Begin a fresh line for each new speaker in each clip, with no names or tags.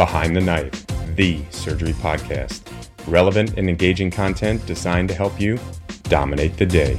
Behind the Knife, the surgery podcast. Relevant and engaging content designed to help you dominate the day.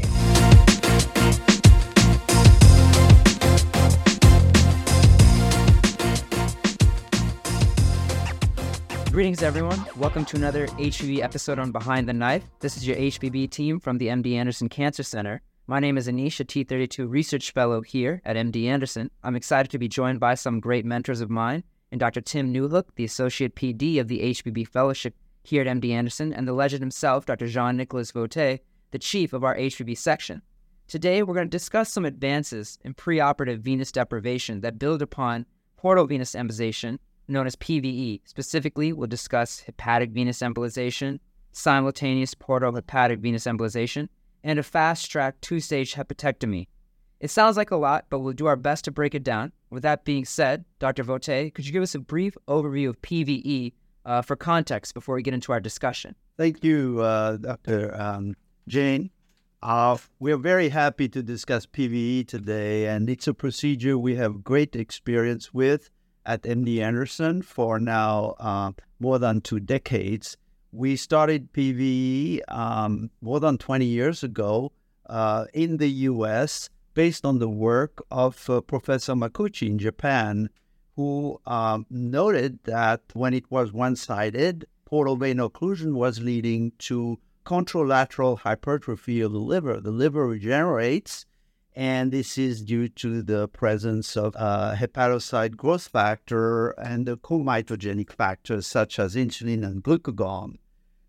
Greetings, everyone. Welcome to another HPB episode on Behind the Knife. This is your HPB team from the MD Anderson Cancer Center. My name is Anisha T32 research fellow here at MD Anderson. I'm excited to be joined by some great mentors of mine, and Dr. Tim Newhook, the Associate PD of the HPB Fellowship here at MD Anderson, and the legend himself, Dr. Jean Nicolas Vauthey, the chief of our HPB section. Today, we're going to discuss some advances in preoperative venous deprivation that build upon portal venous embolization, known as PVE. Specifically, we'll discuss hepatic venous embolization, simultaneous portal hepatic venous embolization, and a fast track two stage hepatectomy. It sounds like a lot, but we'll do our best to break it down. With that being said, Dr. Vauthey, could you give us a brief overview of PVE uh, for context before we get into our discussion?
Thank you, uh, Dr. Um, Jain. Uh, we're very happy to discuss PVE today, and it's a procedure we have great experience with at MD Anderson for now uh, more than two decades. We started PVE um, more than 20 years ago uh, in the US based on the work of uh, Professor Makuuchi in Japan, who um, noted that when it was one sided, portal vein occlusion was leading to contralateral hypertrophy of the liver. The liver regenerates, and this is due to the presence of uh, hepatocyte growth factor and the co-mitogenic factors such as insulin and glucagon.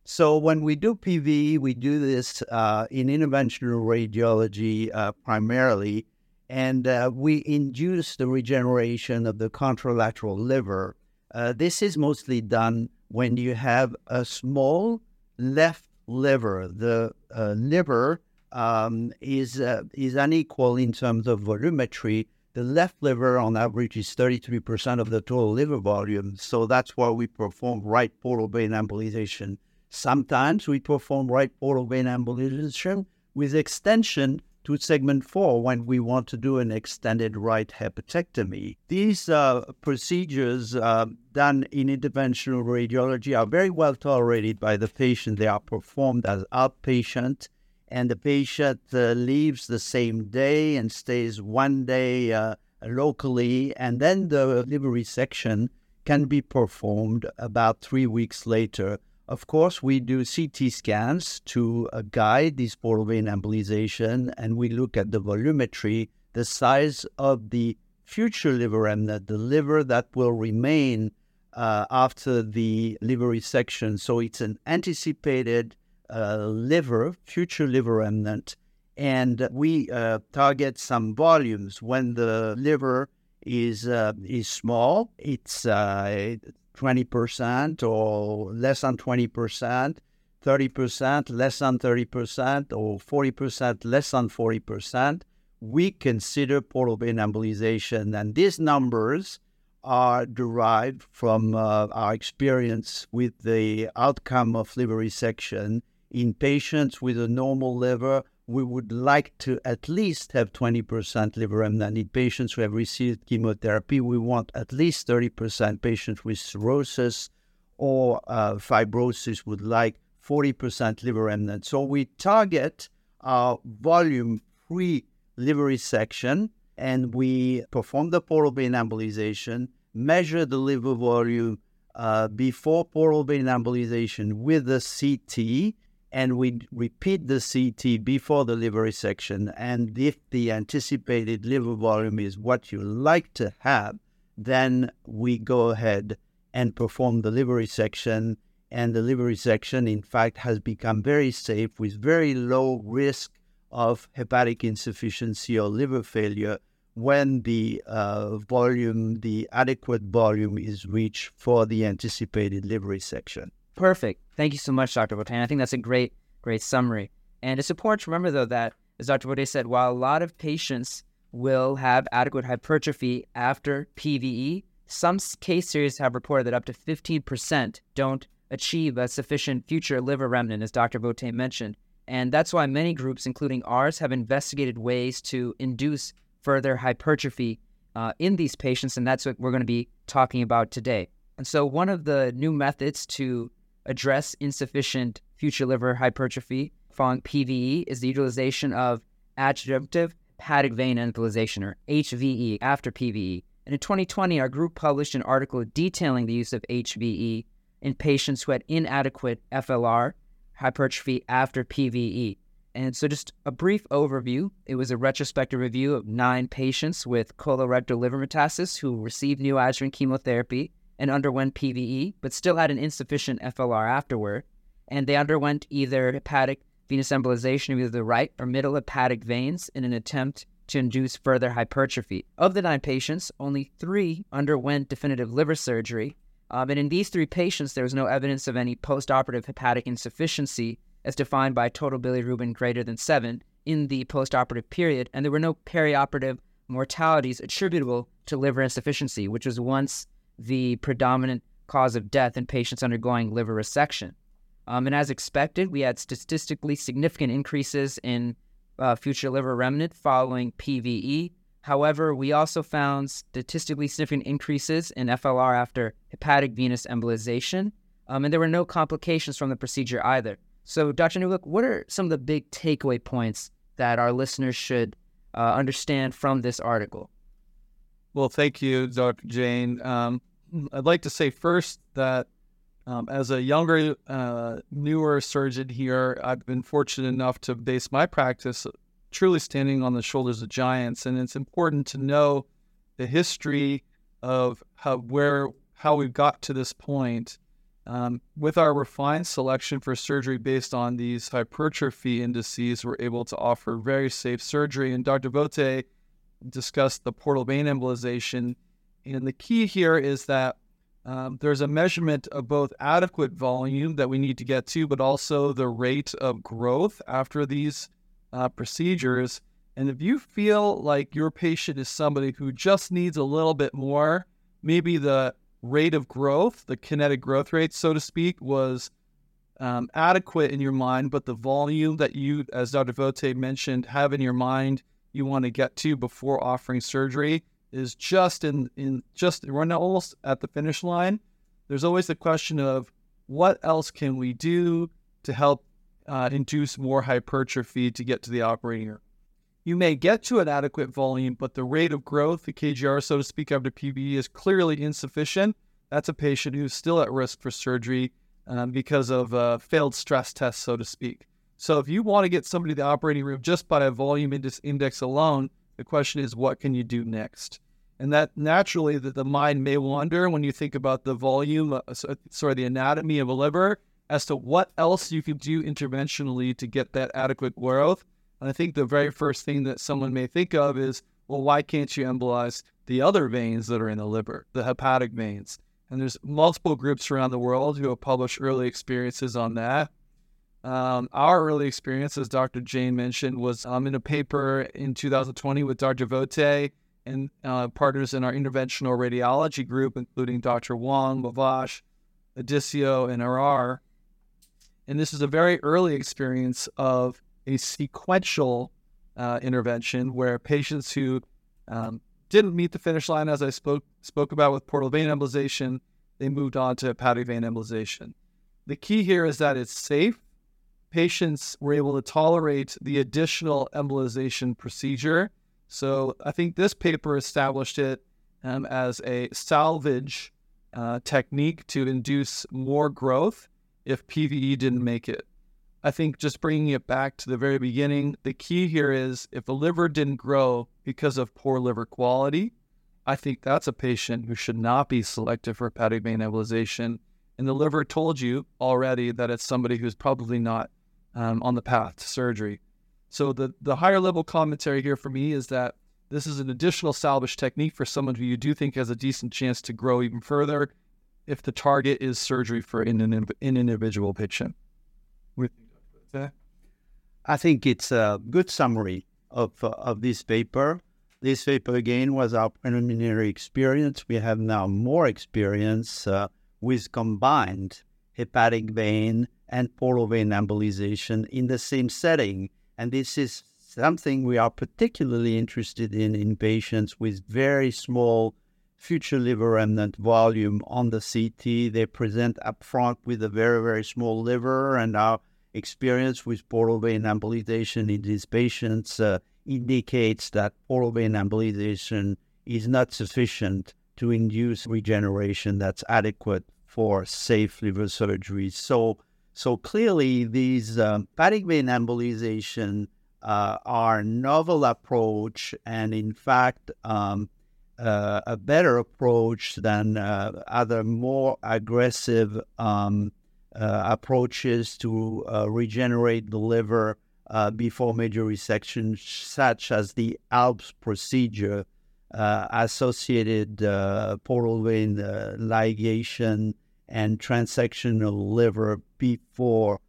So when we do PV, we do this uh, in interventional radiology uh, primarily, and uh, we induce the regeneration of the contralateral liver. Uh, this is mostly done when you have a small left liver. The uh, liver um, is uh, is unequal in terms of volumetry. The left liver, on average, is 33% of the total liver volume. So that's why we perform right portal vein embolization Sometimes we perform right portal vein embolization with extension to segment 4 when we want to do an extended right hepatectomy. These uh, procedures uh, done in interventional radiology are very well tolerated by the patient. They are performed as outpatient, and the patient uh, leaves the same day and stays one day uh, locally, and then the liver resection can be performed about three weeks later of course, we do CT scans to uh, guide this portal vein embolization, and we look at the volumetry, the size of the future liver remnant, the liver that will remain uh, after the liver resection. So it's an anticipated uh, liver, future liver remnant, and we uh, target some volumes when the liver is uh, is small. It's uh, 20% or less than 20%, 30%, less than 30%, or 40%, less than 40%, we consider portal vein embolization. And these numbers are derived from uh, our experience with the outcome of liver resection in patients with a normal liver we would like to at least have 20% liver remnant in patients who have received chemotherapy. We want at least 30% patients with cirrhosis or uh, fibrosis would like 40% liver remnant. So we target our volume free liver resection and we perform the portal vein embolization, measure the liver volume uh, before portal vein embolization with the CT and we repeat the CT before the liver resection. And if the anticipated liver volume is what you like to have, then we go ahead and perform the liver resection. And the liver resection, in fact, has become very safe with very low risk of hepatic insufficiency or liver failure. when the uh, volume, the adequate volume is reached for the anticipated liver resection.
Perfect. Thank you so much, Dr. Vauthey. I think that's a great, great summary. And it's important to remember, though, that as Dr. Vauthey said, while a lot of patients will have adequate hypertrophy after PVE, some case series have reported that up to 15% don't achieve a sufficient future liver remnant, as Dr. Vauthey mentioned. And that's why many groups, including ours, have investigated ways to induce further hypertrophy uh, in these patients, and that's what we're going to be talking about today. And so, one of the new methods to address insufficient future liver hypertrophy following PVE is the utilization of adjunctive hepatic vein embolization, or HVE, after PVE. And in 2020, our group published an article detailing the use of HVE in patients who had inadequate FLR hypertrophy after PVE. And so, just a brief overview it was a retrospective review of nine patients with colorectal liver metastasis who received neoadjuvant chemotherapy and underwent PVE, but still had an insufficient FLR afterward. And they underwent either hepatic venous embolization of either the right or middle hepatic veins in an attempt to induce further hypertrophy. Of the nine patients, only three underwent definitive liver surgery. Um, and in these three patients, there was no evidence of any postoperative hepatic insufficiency as defined by total bilirubin greater than 7 in the postoperative period, and there were no perioperative mortalities attributable to liver insufficiency, which was once the predominant cause of death in patients undergoing liver resection. Um, and as expected, we had statistically significant increases in uh, future liver remnant following PVE. However, we also found statistically significant increases in FLR after hepatic venous embolization, um, and there were no complications from the procedure either. So, Dr. Newhook, what are some of the big takeaway points that our listeners should uh, understand from this article?
Well, thank you, Dr. Jain. Um, I'd like to say first that um, as a younger, uh, newer surgeon here, I've been fortunate enough to base my practice truly standing on the shoulders of giants, and it's important to know the history of how where how we've got to this point. Um, with our refined selection for surgery based on these hypertrophy indices, we're able to offer very safe surgery. And Dr. Vauthey discussed the portal vein embolization. And the key here is that um, there's a measurement of both adequate volume that we need to get to, but also the rate of growth after these uh, procedures. And if you feel like your patient is somebody who just needs a little bit more, maybe the rate of growth, the kinetic growth rate, so to speak, was um, adequate in your mind, but the volume that you, as Dr. Vauthey mentioned, have in your mind you want to get to before offering surgery is just in in just we're almost at the finish line. There's always the question of what else can we do to help uh, induce more hypertrophy to get to the operating room. You may get to an adequate volume, but the rate of growth, the KGR, so to speak, after PVE is clearly insufficient. That's a patient who's still at risk for surgery um, because of a failed stress test, so to speak. So if you want to get somebody to the operating room just by a volume index alone, the question is, what can you do next? And that naturally, that the mind may wander when you think about the volume, uh, sorry, the anatomy of a liver, as to what else you can do interventionally to get that adequate growth. And I think the very first thing that someone may think of is, well, why can't you embolize the other veins that are in the liver, the hepatic veins? And there's multiple groups around the world who have published early experiences on that. Um, our early experience, as Dr. Jain mentioned, was um, in a paper in 2020 with Dr. Vauthey and uh, partners in our interventional radiology group, including Dr. Wong, Mahvash, Odisio, and RR. And this is a very early experience of a sequential uh, intervention where patients who um, didn't meet the finish line, as I spoke spoke about with portal vein embolization, they moved on to hepatic vein embolization. The key here is that it's safe. Patients were able to tolerate the additional embolization procedure. So I think this paper established it um, as a salvage uh, technique to induce more growth if PVE didn't make it. I think just bringing it back to the very beginning, the key here is if the liver didn't grow because of poor liver quality, I think that's a patient who should not be selected for hepatic vein embolization. And the liver told you already that it's somebody who's probably not um, on the path to surgery. So the, the higher level commentary here for me is that this is an additional salvage technique for someone who you do think has a decent chance to grow even further if the target is surgery for in an, in individual patient.
I think it's a good summary of, uh, of this paper. This paper, again, was our preliminary experience. We have now more experience uh, with combined hepatic vein and portal vein embolization in the same setting. And this is something we are particularly interested in in patients with very small future liver remnant volume on the CT. They present up front with a very, very small liver, and our experience with portal vein embolization in these patients uh, indicates that portal vein embolization is not sufficient to induce regeneration that's adequate for safe liver surgery. So, so clearly, these um, hepatic vein embolization uh, are novel approach, and in fact, um, uh, a better approach than uh, other more aggressive um, uh, approaches to uh, regenerate the liver uh, before major resection, such as the ALPPS procedure, associated portal vein ligation and transectional liver before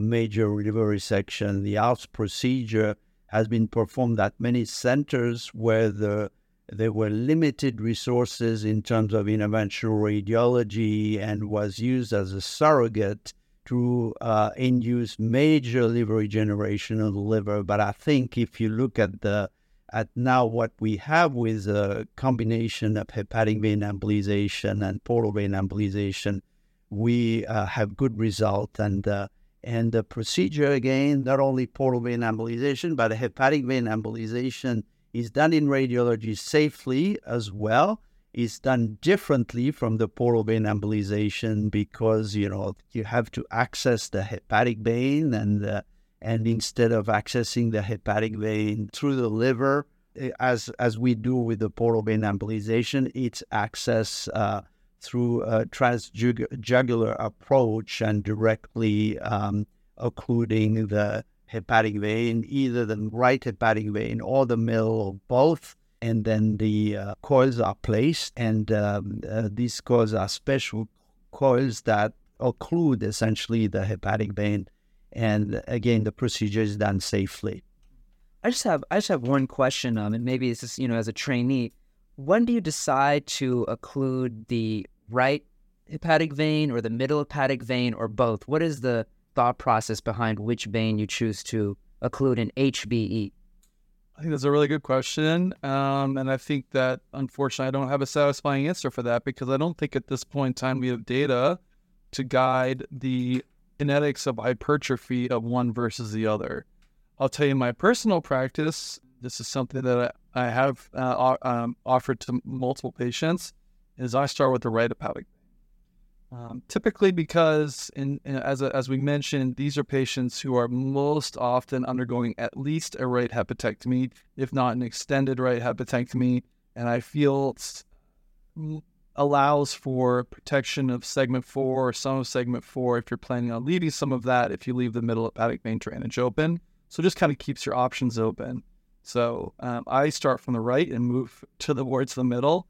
major liver resection. The ALPPS procedure has been performed at many centers where the there were limited resources in terms of interventional radiology and was used as a surrogate to uh, induce major liver regeneration of the liver. But I think if you look at the at now what we have with a combination of hepatic vein embolization and portal vein embolization, we uh, have good result and uh, and the procedure again not only portal vein embolization but hepatic vein embolization is done in radiology safely as well. Is done differently from the portal vein embolization because you know you have to access the hepatic vein and uh, and instead of accessing the hepatic vein through the liver eh, as as we do with the portal vein embolization, it's access uh, through a transjugular approach and directly um, occluding the hepatic vein, either the right hepatic vein or the middle or both. And then the uh, coils are placed, and um, uh, these coils are special coils that occlude essentially the hepatic vein. And again, the procedure is done safely.
I just have I just have one question, um, and maybe this is you know as a trainee, when do you decide to occlude the right hepatic vein or the middle hepatic vein or both? What is the thought process behind which vein you choose to occlude in HVE?
I think that's a really good question. Um, and I think that unfortunately, I don't have a satisfying answer for that because I don't think at this point in time we have data to guide the kinetics of hypertrophy of one versus the other. I'll tell you my personal practice. This is something that I have uh, um, offered to multiple patients. Is I start with the right hepatic um, typically, because in, in, as a, as we mentioned, these are patients who are most often undergoing at least a right hepatectomy, if not an extended right hepatectomy, and I feel allows for protection of segment four or some of segment four if you're planning on leaving some of that. If you leave the middle hepatic vein drainage open, so just kind of keeps your options open. So um, I start from the right and move to the towards the middle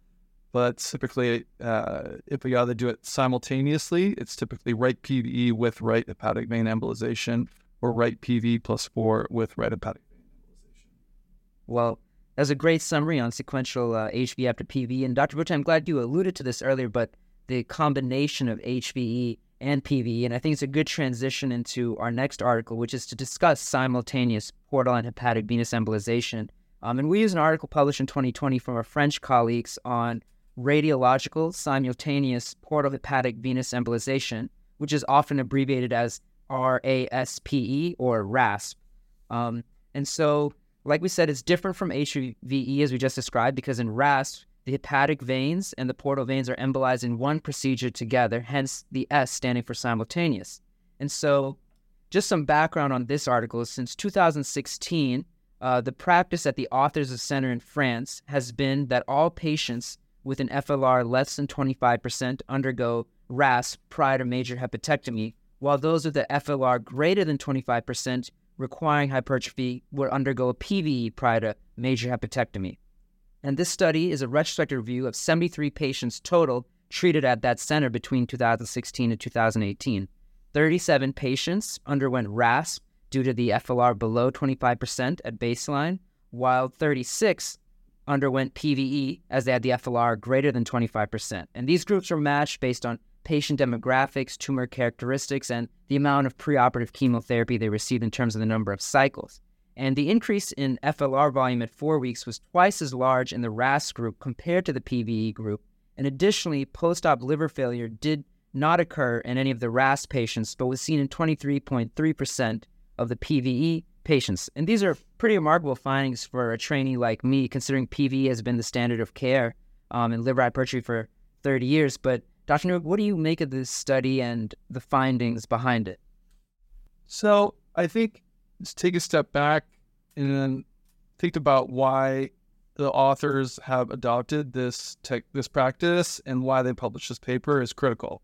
but typically, uh, if we either do it simultaneously, it's typically right PVE with right hepatic vein embolization or right PV plus four with right hepatic vein embolization.
Well, that's a great summary on sequential uh, after PV. And Dr. Butch, I'm glad you alluded to this earlier, but the combination of HVE and PVE. And I think it's a good transition into our next article, which is to discuss simultaneous portal and hepatic venous embolization. Um, and we use an article published in 2020 from our French colleagues on radiological simultaneous portal hepatic venous embolization, which is often abbreviated as RASPE or RASP. Um, and so, like we said, it's different from HVE as we just described because in RASP, the hepatic veins and the portal veins are embolized in one procedure together, hence the S standing for simultaneous. And so, just some background on this article since 2016, uh, the practice at the Authors Center in France has been that all patients with an FLR less than 25% undergo RAS prior to major hepatectomy, while those with the FLR greater than 25% requiring hypertrophy would undergo a PVE prior to major hepatectomy. And this study is a retrospective review of 73 patients total treated at that center between 2016 and 2018. 37 patients underwent RASP due to the FLR below 25% at baseline, while 36 underwent PVE as they had the FLR greater than 25%. And these groups were matched based on patient demographics, tumor characteristics, and the amount of preoperative chemotherapy they received in terms of the number of cycles. And the increase in FLR volume at four weeks was twice as large in the RAS group compared to the PVE group. And additionally, post op liver failure did not occur in any of the RAS patients, but was seen in 23.3% of the PVE patients. And these are pretty remarkable findings for a trainee like me, considering PVE has been the standard of care um, in liver hypertrophy for 30 years. But Dr. Newhook, what do you make of this study and the findings behind it?
So I think let's take a step back and then think about why the authors have adopted this tech, this practice and why they published this paper is critical.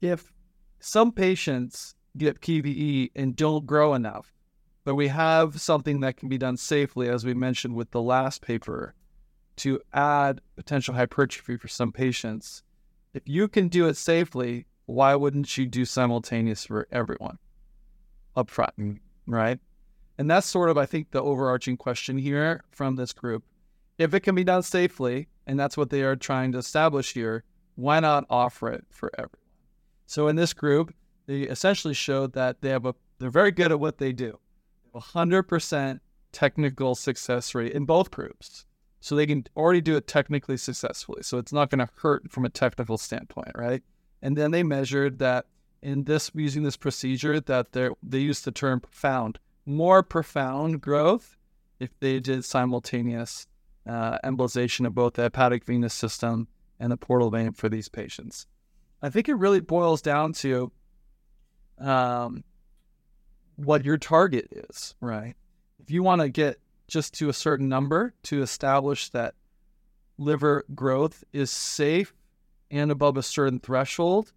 If some patients get PVE and don't grow enough, but we have something that can be done safely, as we mentioned with the last paper, to add potential hypertrophy for some patients. If you can do it safely, why wouldn't you do simultaneous for everyone up front, mm. right? And that's sort of, I think, the overarching question here from this group. If it can be done safely, and that's what they are trying to establish here, why not offer it for everyone? So in this group, they essentially showed that they have a they're very good at what they do. 100% technical success rate in both groups so they can already do it technically successfully. So it's not going to hurt from a technical standpoint, right? And then they measured that in this using this procedure that they they used the term profound, more profound growth if they did simultaneous uh, embolization of both the hepatic venous system and the portal vein for these patients. I think it really boils down to um, what your target is, right? If you want to get just to a certain number to establish that liver growth is safe and above a certain threshold,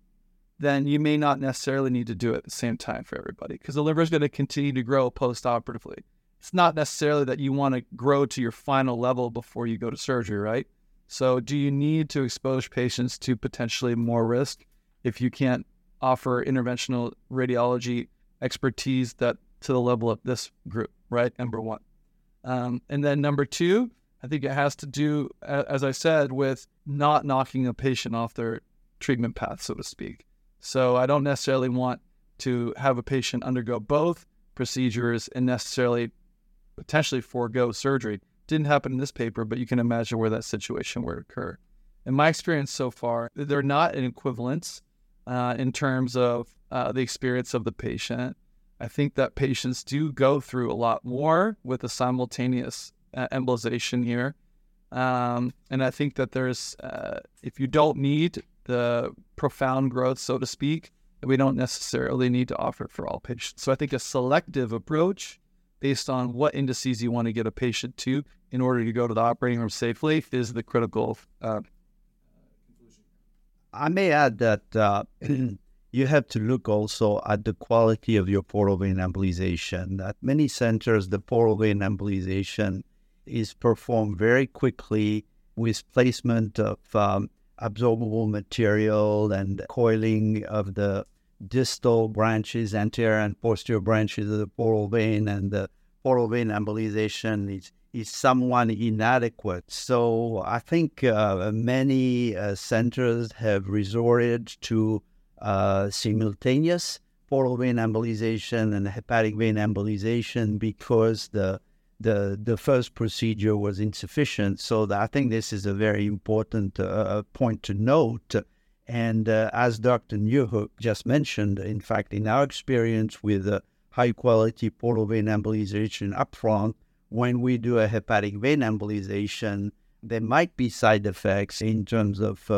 then you may not necessarily need to do it at the same time for everybody because the liver is going to continue to grow post operatively. It's not necessarily that you want to grow to your final level before you go to surgery, right? So, do you need to expose patients to potentially more risk if you can't offer interventional radiology expertise that to the level of this group, right? Number one. Um, and then number two, I think it has to do, as I said, with not knocking a patient off their treatment path, so to speak. So I don't necessarily want to have a patient undergo both procedures and necessarily potentially forego surgery. Didn't happen in this paper, but you can imagine where that situation would occur. In my experience so far, they're not an equivalence uh, in terms of uh, the experience of the patient. I think that patients do go through a lot more with a simultaneous uh, embolization here. Um, and I think that there's, uh, if you don't need the profound growth, so to speak, we don't necessarily need to offer it for all patients. So I think a selective approach based on what indices you want to get a patient to in order to go to the operating room safely is the critical uh, conclusion.
I may add that uh, you have to look also at the quality of your portal vein embolization. At many centers, the portal vein embolization is performed very quickly with placement of um, absorbable material and coiling of the distal branches, anterior and posterior branches of the portal vein, and the portal vein embolization is, is somewhat inadequate. So I think uh, many uh, centers have resorted to uh, simultaneous portal vein embolization and hepatic vein embolization because the the the first procedure was insufficient. So I think this is a very important uh, uh, point to note. And uh, as Dr. Newhook just mentioned, in fact, in our experience with uh, high quality portal vein embolization upfront, when we do a hepatic vein embolization, there might be side effects in terms of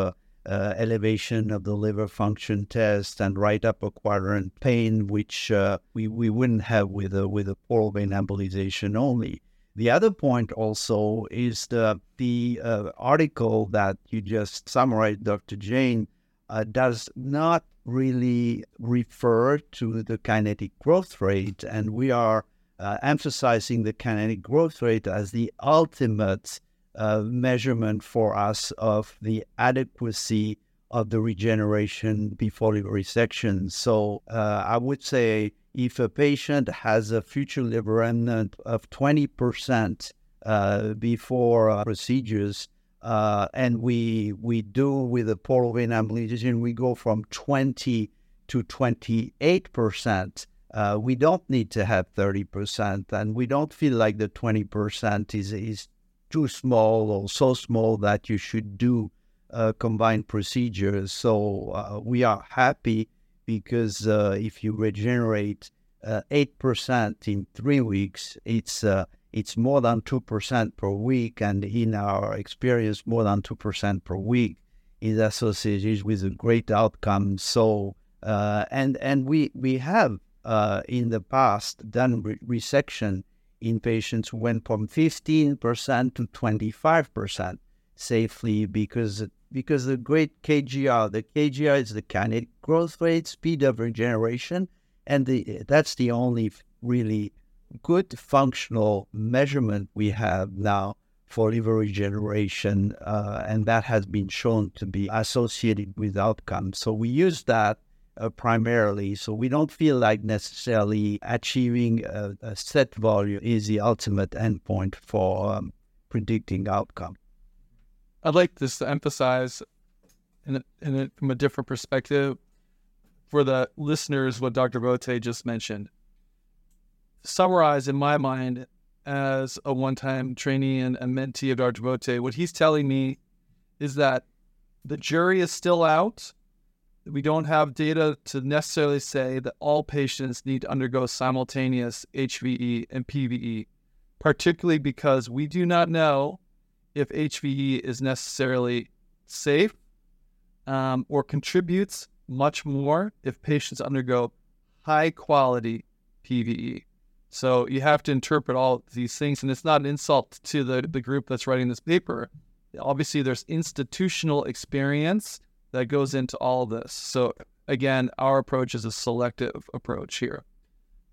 uh, elevation of the liver function test and right upper quadrant pain, which uh, we, we wouldn't have with a, with a portal vein embolization only. The other point also is the, the uh, article that you just summarized, Dr. Jain, uh, does not really refer to the kinetic growth rate, and we are uh, emphasizing the kinetic growth rate as the ultimate uh, measurement for us of the adequacy of the regeneration before resection. So uh, I would say if a patient has a future liver remnant of 20% uh, before uh, procedures, uh, and we we do with the portal vein embolization, we go from 20 to 28 percent. Uh, we don't need to have 30 percent, and we don't feel like the 20 percent is is too small or so small that you should do uh, combined procedures. So uh, we are happy because uh, if you regenerate uh, eight percent in three weeks, it's it's more than 2% per week. And in our experience, more than 2% per week is associated with a great outcome. So, uh, and, and we, we have uh, in the past done re- resection in patients went from 15% to 25% safely because because the great KGR, the KGR is the kinetic growth rate, speed of regeneration, and the, that's the only really good functional measurement we have now for liver regeneration, uh, and that has been shown to be associated with outcomes. So we use that uh, primarily. So we don't feel like necessarily achieving a, a set value is the ultimate endpoint for um, predicting outcome.
I'd like this to emphasize, in, a, in a, from a different perspective, for the listeners, what Dr. Vauthey just mentioned summarize in my mind as a one-time trainee and a mentee of Dr. Vauthey, what he's telling me is that the jury is still out. We don't have data to necessarily say that all patients need to undergo simultaneous HVE and PVE, particularly because we do not know if HVE is necessarily safe um, or contributes much more if patients undergo high quality PVE. So you have to interpret all these things, and it's not an insult to the, the group that's writing this paper. Obviously, there's institutional experience that goes into all this. So again, our approach is a selective approach here.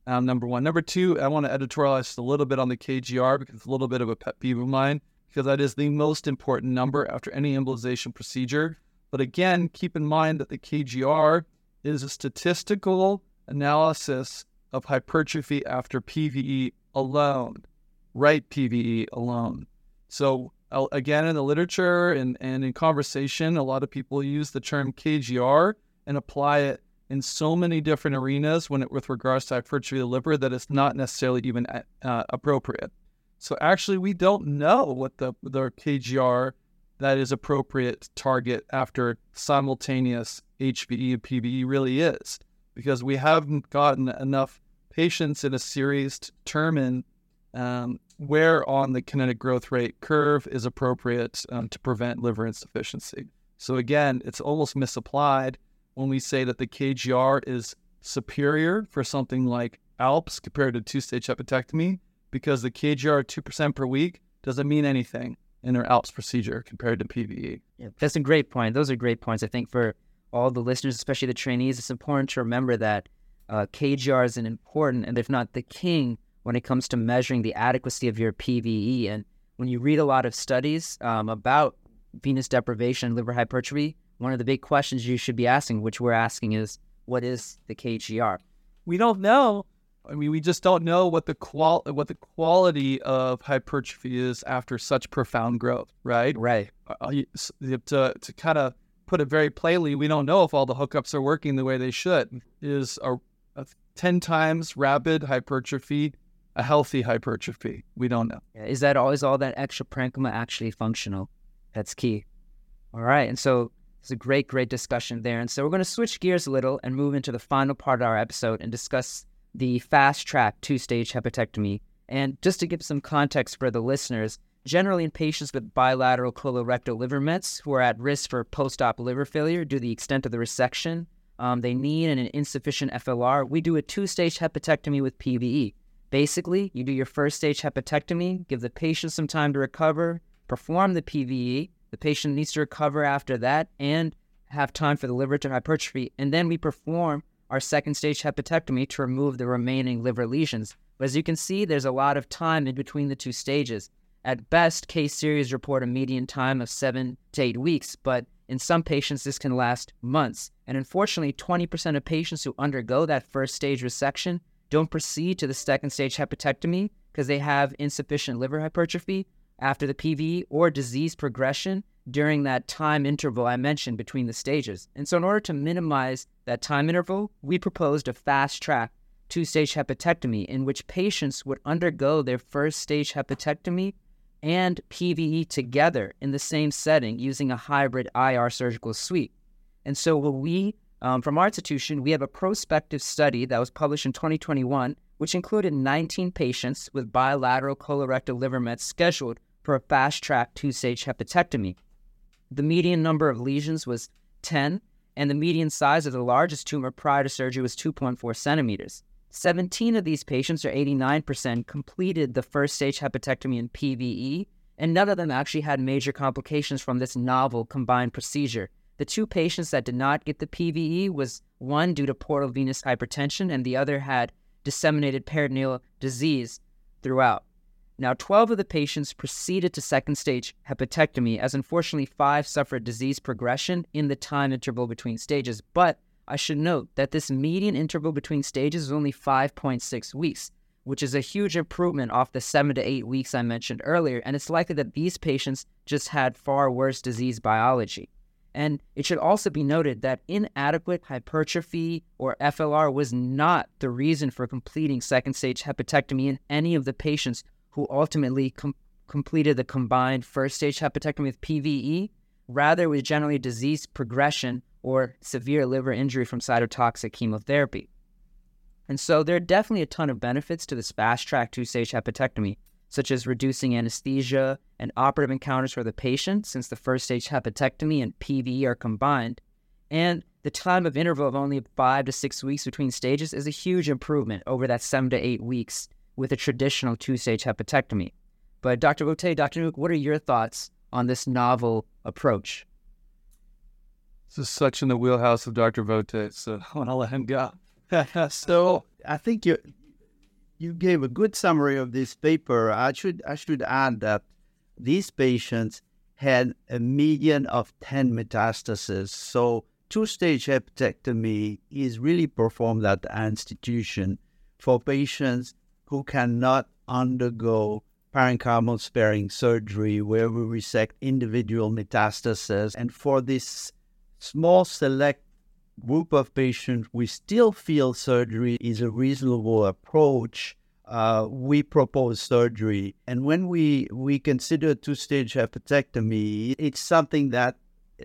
Um, number one. Number two, I want to editorialize a little bit on the KGR because it's a little bit of a pet peeve of mine because that is the most important number after any embolization procedure. But again, keep in mind that the KGR is a statistical analysis of hypertrophy after PVE alone, right PVE alone. So again, in the literature and, and in conversation, a lot of people use the term KGR and apply it in so many different arenas when it, with regards to hypertrophy of the liver that it's not necessarily even uh, appropriate. So actually, we don't know what the, the KGR that is appropriate target after simultaneous HVE and PVE really is because we haven't gotten enough patients in a series to determine um, where on the kinetic growth rate curve is appropriate um, to prevent liver insufficiency. So again, it's almost misapplied when we say that the KGR is superior for something like ALPPS compared to two-stage hepatectomy because the KGR 2% per week doesn't mean anything in their ALPPS procedure compared to PVE.
Yeah, that's a great point. Those are great points. I think for all the listeners, especially the trainees, it's important to remember that uh, KGR is an important, and if not the king, when it comes to measuring the adequacy of your PVE. And when you read a lot of studies um, about venous deprivation, and liver hypertrophy, one of the big questions you should be asking, which we're asking, is what is the KGR?
We don't know. I mean, we just don't know what the qual what the quality of hypertrophy is after such profound growth, right?
Right.
Uh, to to kind of put it very plainly, we don't know if all the hookups are working the way they should. Is a 10 times rapid hypertrophy a healthy hypertrophy? We don't know.
Is that all? Is all that extra parenchyma actually functional? That's key. All right. And so it's a great, great discussion there. And so we're going to switch gears a little and move into the final part of our episode and discuss the fast track two stage hepatectomy. And just to give some context for the listeners, generally in patients with bilateral colorectal liver mets who are at risk for post op liver failure due to the extent of the resection, um, they need an insufficient FLR, we do a two stage hepatectomy with PVE. Basically, you do your first stage hepatectomy, give the patient some time to recover, perform the PVE. The patient needs to recover after that and have time for the liver to hypertrophy, and then we perform our second stage hepatectomy to remove the remaining liver lesions. But as you can see, there's a lot of time in between the two stages. At best, case series report a median time of seven to eight weeks, but in some patients, this can last months. And unfortunately, 20% of patients who undergo that first stage resection don't proceed to the second stage hepatectomy because they have insufficient liver hypertrophy after the PVE or disease progression during that time interval I mentioned between the stages. And so, in order to minimize that time interval, we proposed a fast track two stage hepatectomy in which patients would undergo their first stage hepatectomy and PVE together in the same setting using a hybrid IR surgical suite. And so, what we um, from our institution, we have a prospective study that was published in 2021, which included 19 patients with bilateral colorectal liver mets scheduled for a fast track two stage hepatectomy. The median number of lesions was 10, and the median size of the largest tumor prior to surgery was 2.4 centimeters. 17 of these patients, or 89%, completed the first stage hepatectomy in PVE, and none of them actually had major complications from this novel combined procedure. The two patients that did not get the PVE was one due to portal venous hypertension, and the other had disseminated peritoneal disease throughout. Now, 12 of the patients proceeded to second stage hepatectomy, as unfortunately, five suffered disease progression in the time interval between stages. But I should note that this median interval between stages is only 5.6 weeks, which is a huge improvement off the seven to eight weeks I mentioned earlier. And it's likely that these patients just had far worse disease biology. And it should also be noted that inadequate hypertrophy or FLR was not the reason for completing second stage hepatectomy in any of the patients who ultimately com- completed the combined first stage hepatectomy with PVE. Rather, it was generally disease progression or severe liver injury from cytotoxic chemotherapy. And so there are definitely a ton of benefits to this fast track two stage hepatectomy such as reducing anesthesia and operative encounters for the patient, since the first stage hepatectomy and PVE are combined. And the time of interval of only five to six weeks between stages is a huge improvement over that seven to eight weeks with a traditional two stage hepatectomy. But Dr. Vauthey, Dr. Nuke, what are your thoughts on this novel approach?
This is such in the wheelhouse of Dr. Vauthey, so I want to let him go.
so I think you you gave a good summary of this paper. I should I should add that these patients had a median of 10 metastases. So two-stage hepatectomy is really performed at the institution for patients who cannot undergo parenchymal sparing surgery where we resect individual metastases. And for this small select group of patients, we still feel surgery is a reasonable approach. Uh, we propose surgery. And when we, we consider two stage hepatectomy, it's something that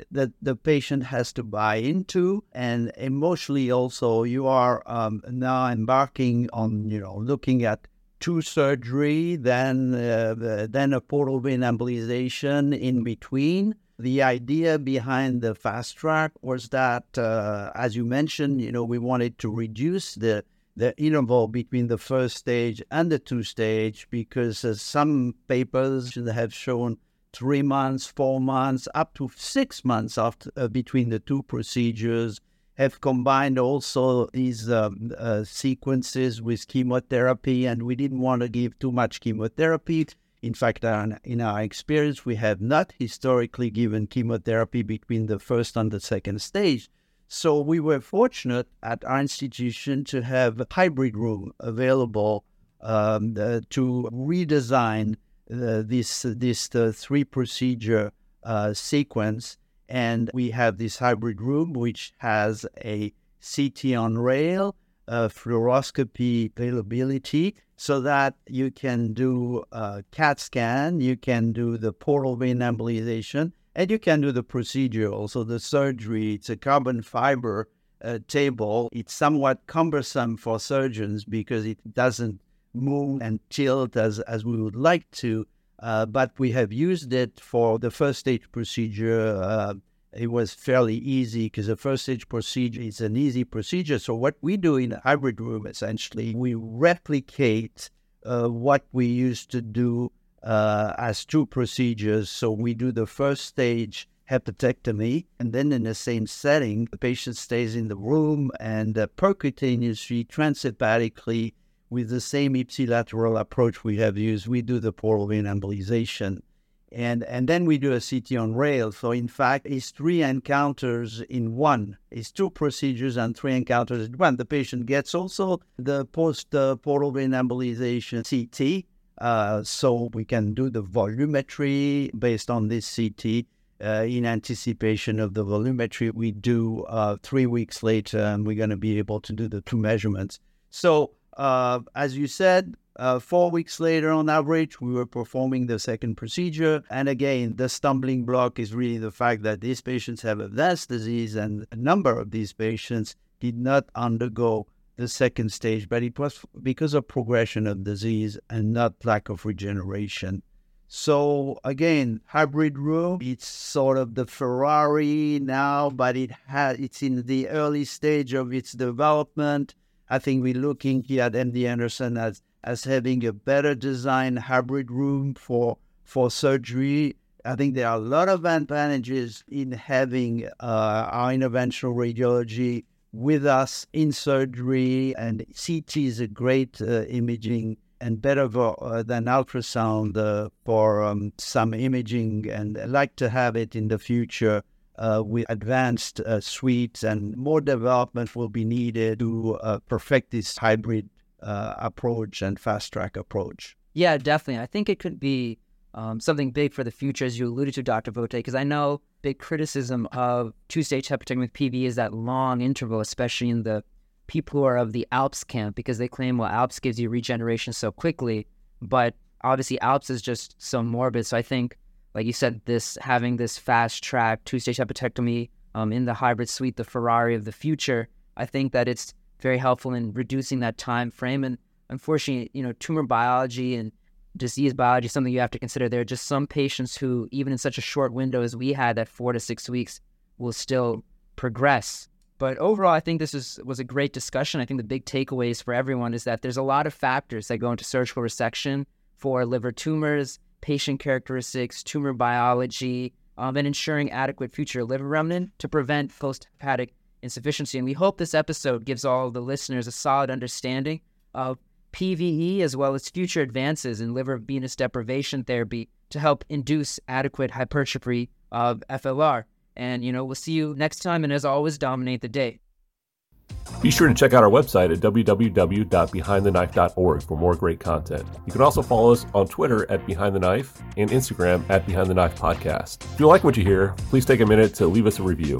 that the patient has to buy into and emotionally also you are um, now embarking on you know looking at two surgery then uh, then a portal vein embolization in between the idea behind the fast track was that, uh, as you mentioned, you know, we wanted to reduce the the interval between the first stage and the two stage because uh, some papers have shown three months, four months, up to six months after uh, between the two procedures. Have combined also these um, uh, sequences with chemotherapy, and we didn't want to give too much chemotherapy in fact, uh, in our experience, we have not historically given chemotherapy between the first and the second stage. So we were fortunate at our institution to have a hybrid room available um, uh, to redesign uh, this this uh, three procedure uh, sequence. And we have this hybrid room which has a CT on rail, fluoroscopy availability, so that you can do a CAT scan, you can do the portal vein embolization, and you can do the procedure, also the surgery. It's a carbon fiber uh, table. It's somewhat cumbersome for surgeons because it doesn't move and tilt as, as we would like to. Uh, but we have used it for the first stage procedure uh, it was fairly easy because the first stage procedure is an easy procedure. So what we do in the hybrid room essentially, we replicate uh, what we used to do uh, as two procedures. So we do the first stage hepatectomy. And then in the same setting, the patient stays in the room and uh, percutaneously, transhepatically, with the same ipsilateral approach we have used, we do the portal vein embolization. And, and then we do a CT on rail. So in fact, it's three encounters in one. It's two procedures and three encounters in one. The patient gets also the post uh, portal vein embolization CT. Uh, so we can do the volumetry based on this CT. Uh, in anticipation of the volumetry we do uh, three weeks later, and we're going to be able to do the two measurements. So, uh, as you said, uh, four weeks later, on average, we were performing the second procedure. And again, the stumbling block is really the fact that these patients have advanced disease, and a number of these patients did not undergo the second stage, but it was because of progression of disease and not lack of regeneration. So again, hybrid room, it's sort of the Ferrari now, but it has it's in the early stage of its development. I think we're looking here at MD Anderson as as having a better designed hybrid room for for surgery. I think there are a lot of advantages in having uh, our interventional radiology with us in surgery, and CT is a great uh, imaging and better uh, than ultrasound uh, for um, some imaging. And I'd like to have it in the future uh, with advanced uh, suites and more development will be needed to uh, perfect this hybrid uh, approach and fast track approach.
Yeah, definitely. I think it could be um, something big for the future, as you alluded to, Dr. Vauthey, because I know big criticism of two stage hepatectomy with PV is that long interval, especially in the people who are of the ALPPS camp because they claim, well, ALPPS gives you regeneration so quickly, but obviously ALPPS is just so morbid. So I think, like you said, this having this fast track two stage hepatectomy um, in the hybrid suite, the Ferrari of the future, I think that it's very helpful in reducing that time frame. And unfortunately, you know, tumor biology and disease biology is something you have to consider. There are just some patients who, even in such a short window as we had, that four to six weeks, will still progress but overall, I think this is, was a great discussion. I think the big takeaways for everyone is that there's a lot of factors that go into surgical resection for liver tumors, patient characteristics, tumor biology, um, and ensuring adequate future liver remnant to prevent post hepatic insufficiency. And we hope this episode gives all the listeners a solid understanding of PVE as well as future advances in liver venous deprivation therapy to help induce adequate hypertrophy of FLR. And, you know, we'll see you next time. And as always, dominate the day.
Be sure to check out our website at www.behindtheknife.org for more great content. You can also follow us on Twitter at Behind the Knife and Instagram at Behind the Knife Podcast. If you like what you hear, please take a minute to leave us a review.